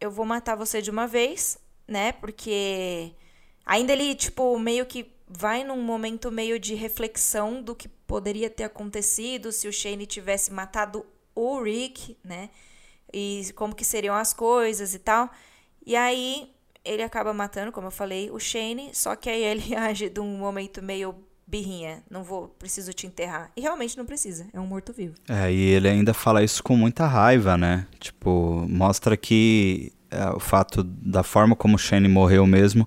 [SPEAKER 1] Eu vou matar você de uma vez, né? Porque ainda ele, tipo, meio que vai num momento meio de reflexão do que poderia ter acontecido se o Shane tivesse matado o Rick, né? E como que seriam as coisas e tal. E aí ele acaba matando, como eu falei, o Shane, só que aí ele age de um momento meio birrinha, não vou, preciso te enterrar. E realmente não precisa, é um morto-vivo.
[SPEAKER 2] É, e ele ainda fala isso com muita raiva, né? Tipo, mostra que é, o fato da forma como Shane morreu mesmo,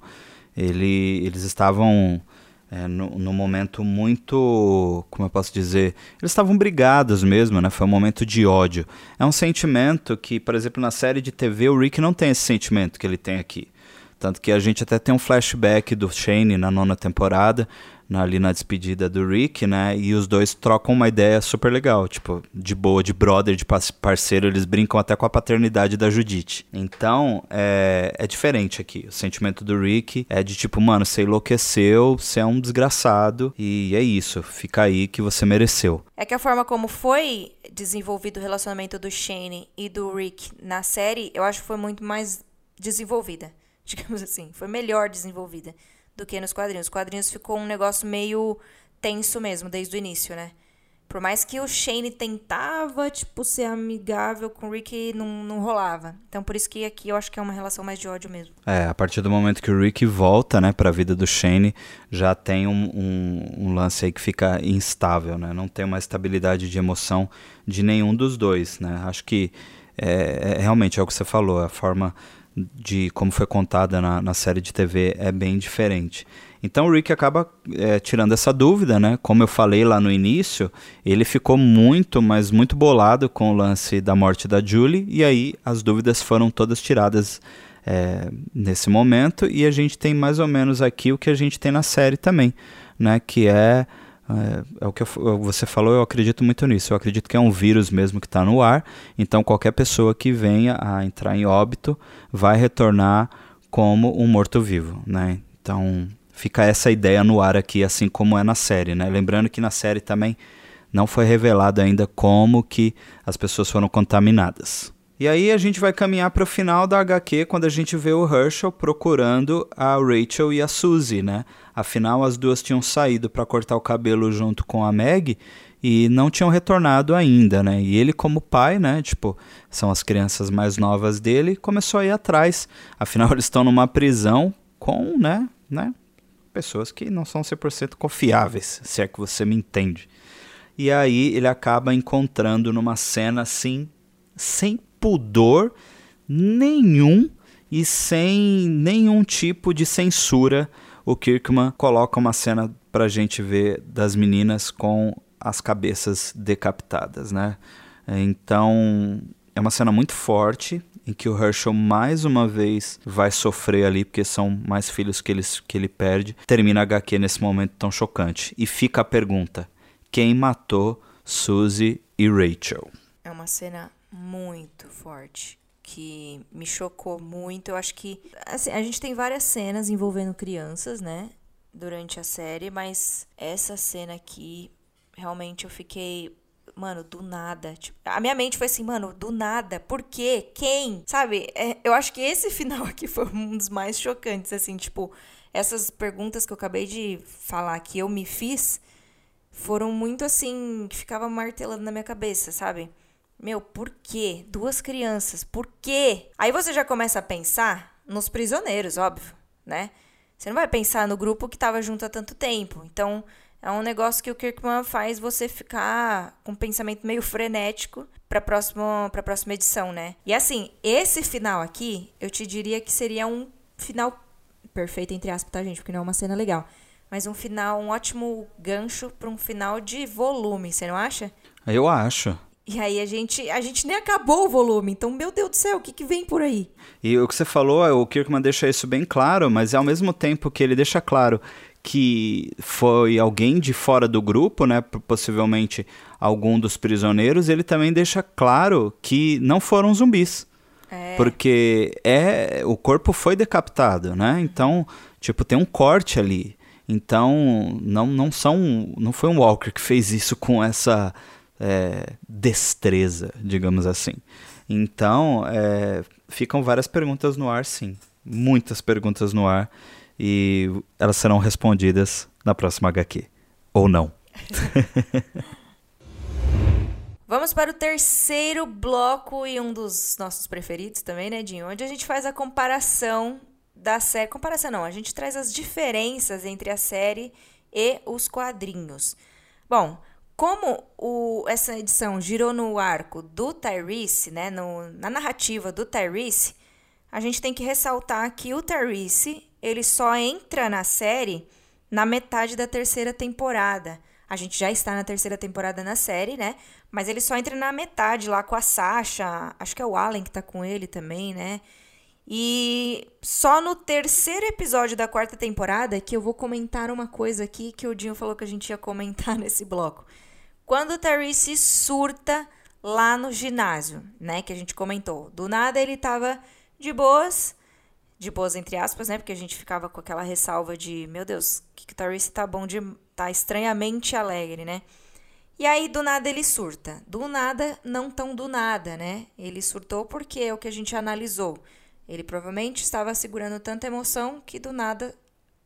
[SPEAKER 2] ele, eles estavam é, no, momento muito, como eu posso dizer, eles estavam brigados mesmo, né? Foi um momento de ódio. É um sentimento que, por exemplo, na série de TV o Rick não tem esse sentimento que ele tem aqui. Tanto que a gente até tem um flashback do Shane na nona temporada, ali na despedida do Rick, né? E os dois trocam uma ideia super legal, tipo, de boa, de brother, de parceiro, eles brincam até com a paternidade da Judite. Então, é, é diferente aqui. O sentimento do Rick é de tipo, mano, você enlouqueceu, você é um desgraçado, e é isso, fica aí que você mereceu.
[SPEAKER 1] É que a forma como foi desenvolvido o relacionamento do Shane e do Rick na série, eu acho que foi muito mais desenvolvida, digamos assim, foi melhor desenvolvida do que nos quadrinhos. Os quadrinhos ficou um negócio meio tenso mesmo, desde o início, né? Por mais que o Shane tentava, tipo, ser amigável com o Rick, não, não rolava. Então, por isso que aqui eu acho que é uma relação mais de ódio mesmo.
[SPEAKER 2] É, a partir do momento que o Rick volta, né, pra vida do Shane, já tem um, um, um lance aí que fica instável, né? Não tem uma estabilidade de emoção de nenhum dos dois, né? Acho que é, é, realmente é o que você falou, a forma de como foi contada na, na série de TV é bem diferente. Então o Rick acaba é, tirando essa dúvida, né? Como eu falei lá no início, ele ficou muito, mas muito bolado com o lance da morte da Julie, e aí as dúvidas foram todas tiradas é, nesse momento, e a gente tem mais ou menos aqui o que a gente tem na série também, né? Que é. É, é o que eu, você falou, eu acredito muito nisso. Eu acredito que é um vírus mesmo que está no ar. Então, qualquer pessoa que venha a entrar em óbito vai retornar como um morto-vivo, né? Então, fica essa ideia no ar aqui, assim como é na série, né? Lembrando que na série também não foi revelado ainda como que as pessoas foram contaminadas. E aí a gente vai caminhar para o final da HQ quando a gente vê o Herschel procurando a Rachel e a Suzy, né? Afinal, as duas tinham saído para cortar o cabelo junto com a Meg e não tinham retornado ainda, né? E ele como pai, né, tipo, são as crianças mais novas dele, começou a ir atrás. Afinal, eles estão numa prisão com, né, né, pessoas que não são 100% confiáveis, se é que você me entende. E aí ele acaba encontrando numa cena assim, sem pudor nenhum e sem nenhum tipo de censura, o Kirkman coloca uma cena pra gente ver das meninas com as cabeças decapitadas, né? Então, é uma cena muito forte, em que o Herschel mais uma vez vai sofrer ali, porque são mais filhos que ele, que ele perde. Termina a HQ nesse momento tão chocante. E fica a pergunta: quem matou Suzy e Rachel?
[SPEAKER 1] É uma cena muito forte. Que me chocou muito. Eu acho que. Assim, a gente tem várias cenas envolvendo crianças, né? Durante a série, mas essa cena aqui, realmente eu fiquei mano, do nada. Tipo, a minha mente foi assim, mano, do nada. Por quê? Quem? Sabe? É, eu acho que esse final aqui foi um dos mais chocantes, assim, tipo, essas perguntas que eu acabei de falar que eu me fiz foram muito assim, que ficava martelando na minha cabeça, sabe? Meu, por quê? Duas crianças, por quê? Aí você já começa a pensar nos prisioneiros, óbvio, né? Você não vai pensar no grupo que tava junto há tanto tempo. Então, é um negócio que o Kirkman faz você ficar com um pensamento meio frenético para próxima para próxima edição, né? E assim, esse final aqui, eu te diria que seria um final perfeito entre aspas, tá, gente? Porque não é uma cena legal, mas um final, um ótimo gancho para um final de volume, você não acha?
[SPEAKER 2] Eu acho.
[SPEAKER 1] E aí a gente, a gente nem acabou o volume, então, meu Deus do céu, o que, que vem por aí?
[SPEAKER 2] E o que você falou, o Kirkman deixa isso bem claro, mas ao mesmo tempo que ele deixa claro que foi alguém de fora do grupo, né, possivelmente algum dos prisioneiros, ele também deixa claro que não foram zumbis. É. Porque é o corpo foi decapitado, né? Então, tipo, tem um corte ali. Então, não, não são não foi um Walker que fez isso com essa é, destreza, digamos assim. Então, é, ficam várias perguntas no ar, sim. Muitas perguntas no ar e elas serão respondidas na próxima HQ. Ou não.
[SPEAKER 1] Vamos para o terceiro bloco e um dos nossos preferidos também, né, Dinho? Onde a gente faz a comparação da série. Comparação não, a gente traz as diferenças entre a série e os quadrinhos. Bom, como o, essa edição girou no arco do Tyrese, né, no, na narrativa do Tyrese, a gente tem que ressaltar que o Tyrese ele só entra na série na metade da terceira temporada. A gente já está na terceira temporada na série, né? Mas ele só entra na metade lá com a Sasha. Acho que é o Allen que tá com ele também, né? E só no terceiro episódio da quarta temporada que eu vou comentar uma coisa aqui que o Dinho falou que a gente ia comentar nesse bloco. Quando o Therese surta lá no ginásio, né? Que a gente comentou. Do nada ele tava de boas de boas entre aspas, né? Porque a gente ficava com aquela ressalva de, meu Deus, que que Tyrese tá bom de tá estranhamente alegre, né? E aí do nada ele surta. Do nada, não tão do nada, né? Ele surtou porque é o que a gente analisou. Ele provavelmente estava segurando tanta emoção que do nada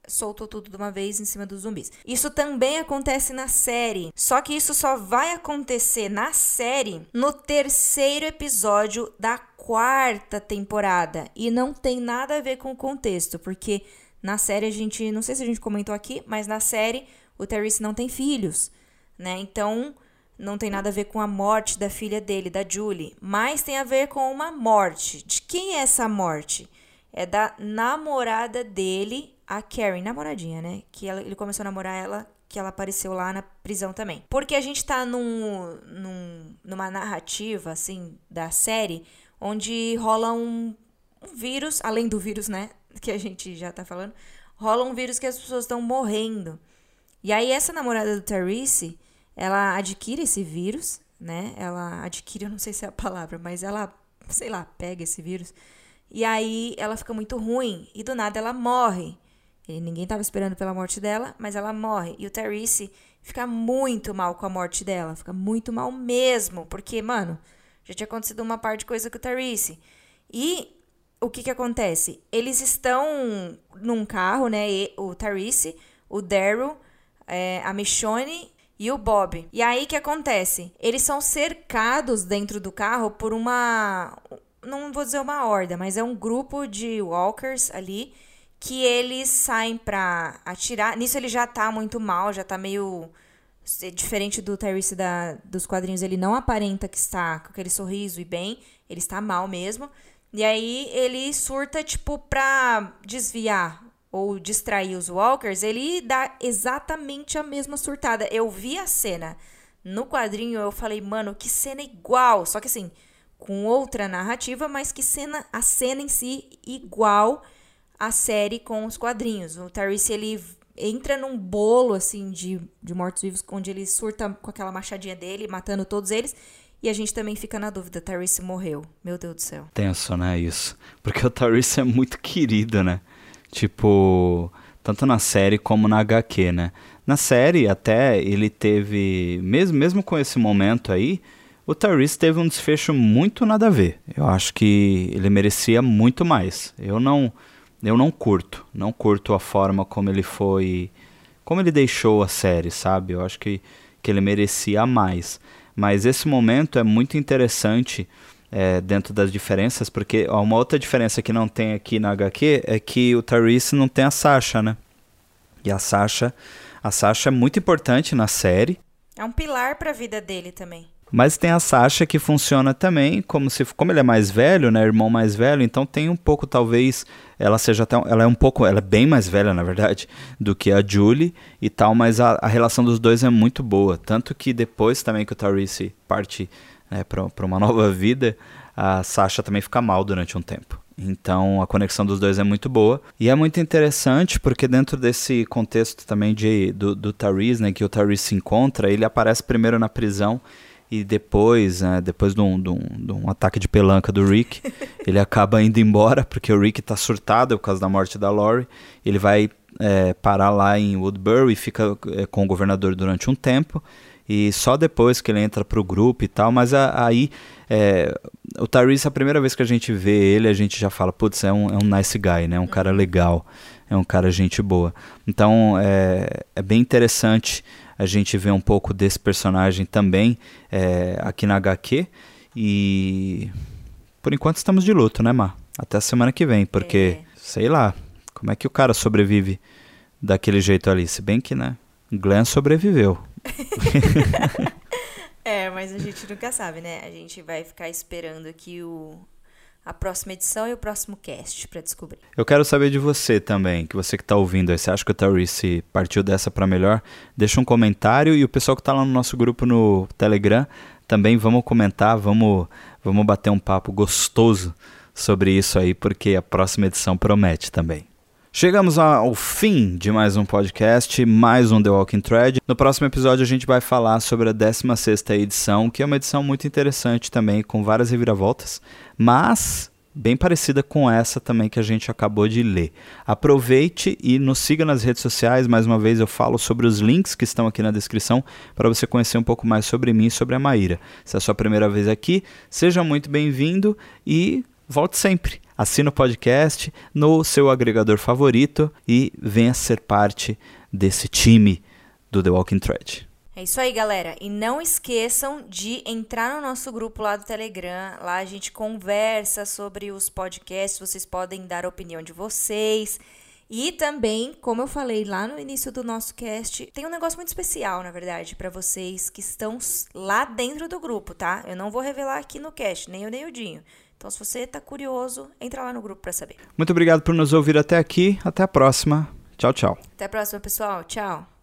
[SPEAKER 1] soltou tudo de uma vez em cima dos zumbis. Isso também acontece na série, só que isso só vai acontecer na série no terceiro episódio da quarta temporada e não tem nada a ver com o contexto, porque na série a gente, não sei se a gente comentou aqui, mas na série o Terry não tem filhos, né? Então não tem nada a ver com a morte da filha dele, da Julie, mas tem a ver com uma morte. De quem é essa morte? É da namorada dele, a Karen, namoradinha, né? Que ela, ele começou a namorar ela, que ela apareceu lá na prisão também. Porque a gente tá num, num, numa narrativa, assim, da série, onde rola um, um vírus, além do vírus, né? Que a gente já tá falando, rola um vírus que as pessoas estão morrendo. E aí, essa namorada do Therese ela adquire esse vírus, né? Ela adquire, eu não sei se é a palavra, mas ela, sei lá, pega esse vírus. E aí ela fica muito ruim e do nada ela morre. Ninguém estava esperando pela morte dela, mas ela morre. E o Therese fica muito mal com a morte dela, fica muito mal mesmo, porque, mano, já tinha acontecido uma parte de coisa com o Therese. E o que que acontece? Eles estão num carro, né? E, o Therese, o Daryl, é, a Michonne e o Bob. E aí que acontece? Eles são cercados dentro do carro por uma não vou dizer uma horda, mas é um grupo de walkers ali que eles saem pra atirar. Nisso ele já tá muito mal, já tá meio diferente do Tyrese da, dos quadrinhos, ele não aparenta que está com aquele sorriso e bem, ele está mal mesmo. E aí ele surta tipo pra desviar ou distrair os walkers, ele dá exatamente a mesma surtada. Eu vi a cena no quadrinho, eu falei, mano, que cena igual, só que assim, com outra narrativa, mas que cena, a cena em si igual à série com os quadrinhos. O Tyrese ele entra num bolo assim de, de mortos-vivos onde ele surta com aquela machadinha dele, matando todos eles. E a gente também fica na dúvida, Tyrese morreu. Meu Deus do céu.
[SPEAKER 2] Tenso, né, isso. Porque o Tyrese é muito querido, né? Tipo, tanto na série como na HQ, né? Na série, até ele teve, mesmo, mesmo com esse momento aí, o Tyrese teve um desfecho muito nada a ver. Eu acho que ele merecia muito mais. Eu não, eu não curto, não curto a forma como ele foi, como ele deixou a série, sabe? Eu acho que, que ele merecia mais. Mas esse momento é muito interessante é, dentro das diferenças, porque ó, uma outra diferença que não tem aqui na HQ é que o Tyrese não tem a Sasha, né? E a Sasha, a Sasha é muito importante na série.
[SPEAKER 1] É um pilar para a vida dele também.
[SPEAKER 2] Mas tem a Sasha que funciona também como se como ele é mais velho, né, irmão mais velho, então tem um pouco talvez ela seja até ela é um pouco, ela é bem mais velha na verdade do que a Julie e tal, mas a, a relação dos dois é muito boa, tanto que depois também que o Tyrese parte né, para uma nova vida, a Sasha também fica mal durante um tempo. Então a conexão dos dois é muito boa. E é muito interessante porque dentro desse contexto também de, do, do Tyrese, né, que o Tyrese se encontra, ele aparece primeiro na prisão e depois, né, depois de um, de, um, de um, ataque de pelanca do Rick, ele acaba indo embora porque o Rick está surtado por causa da morte da Lori. Ele vai é, parar lá em Woodbury e fica é, com o governador durante um tempo e só depois que ele entra pro grupo e tal, mas a, aí é, o Tyrese, a primeira vez que a gente vê ele, a gente já fala, putz, é um, é um nice guy, né? Um cara uhum. legal, é um cara gente boa. Então é, é bem interessante a gente ver um pouco desse personagem também é, aqui na HQ e por enquanto estamos de luto, né, Mar? Até a semana que vem, porque, é. sei lá, como é que o cara sobrevive daquele jeito ali? Se bem que, né, Glenn sobreviveu.
[SPEAKER 1] é, mas a gente nunca sabe, né? A gente vai ficar esperando aqui o, a próxima edição e o próximo cast para descobrir.
[SPEAKER 2] Eu quero saber de você também, que você que está ouvindo aí, você acha que o Tarice partiu dessa para melhor? Deixa um comentário e o pessoal que está lá no nosso grupo no Telegram também vamos comentar, vamos, vamos bater um papo gostoso sobre isso aí, porque a próxima edição promete também. Chegamos ao fim de mais um podcast, mais um The Walking Thread. No próximo episódio a gente vai falar sobre a 16ª edição, que é uma edição muito interessante também, com várias reviravoltas, mas bem parecida com essa também que a gente acabou de ler. Aproveite e nos siga nas redes sociais. Mais uma vez eu falo sobre os links que estão aqui na descrição para você conhecer um pouco mais sobre mim e sobre a Maíra. Se é a sua primeira vez aqui, seja muito bem-vindo e volte sempre. assina o podcast no seu agregador favorito e venha ser parte desse time do The Walking Thread.
[SPEAKER 1] É isso aí, galera. E não esqueçam de entrar no nosso grupo lá do Telegram. Lá a gente conversa sobre os podcasts, vocês podem dar a opinião de vocês. E também, como eu falei lá no início do nosso cast, tem um negócio muito especial, na verdade, para vocês que estão lá dentro do grupo, tá? Eu não vou revelar aqui no cast, nem eu nem o Dinho. Então, se você tá curioso, entra lá no grupo para saber.
[SPEAKER 2] Muito obrigado por nos ouvir até aqui. Até a próxima. Tchau, tchau.
[SPEAKER 1] Até a próxima, pessoal. Tchau.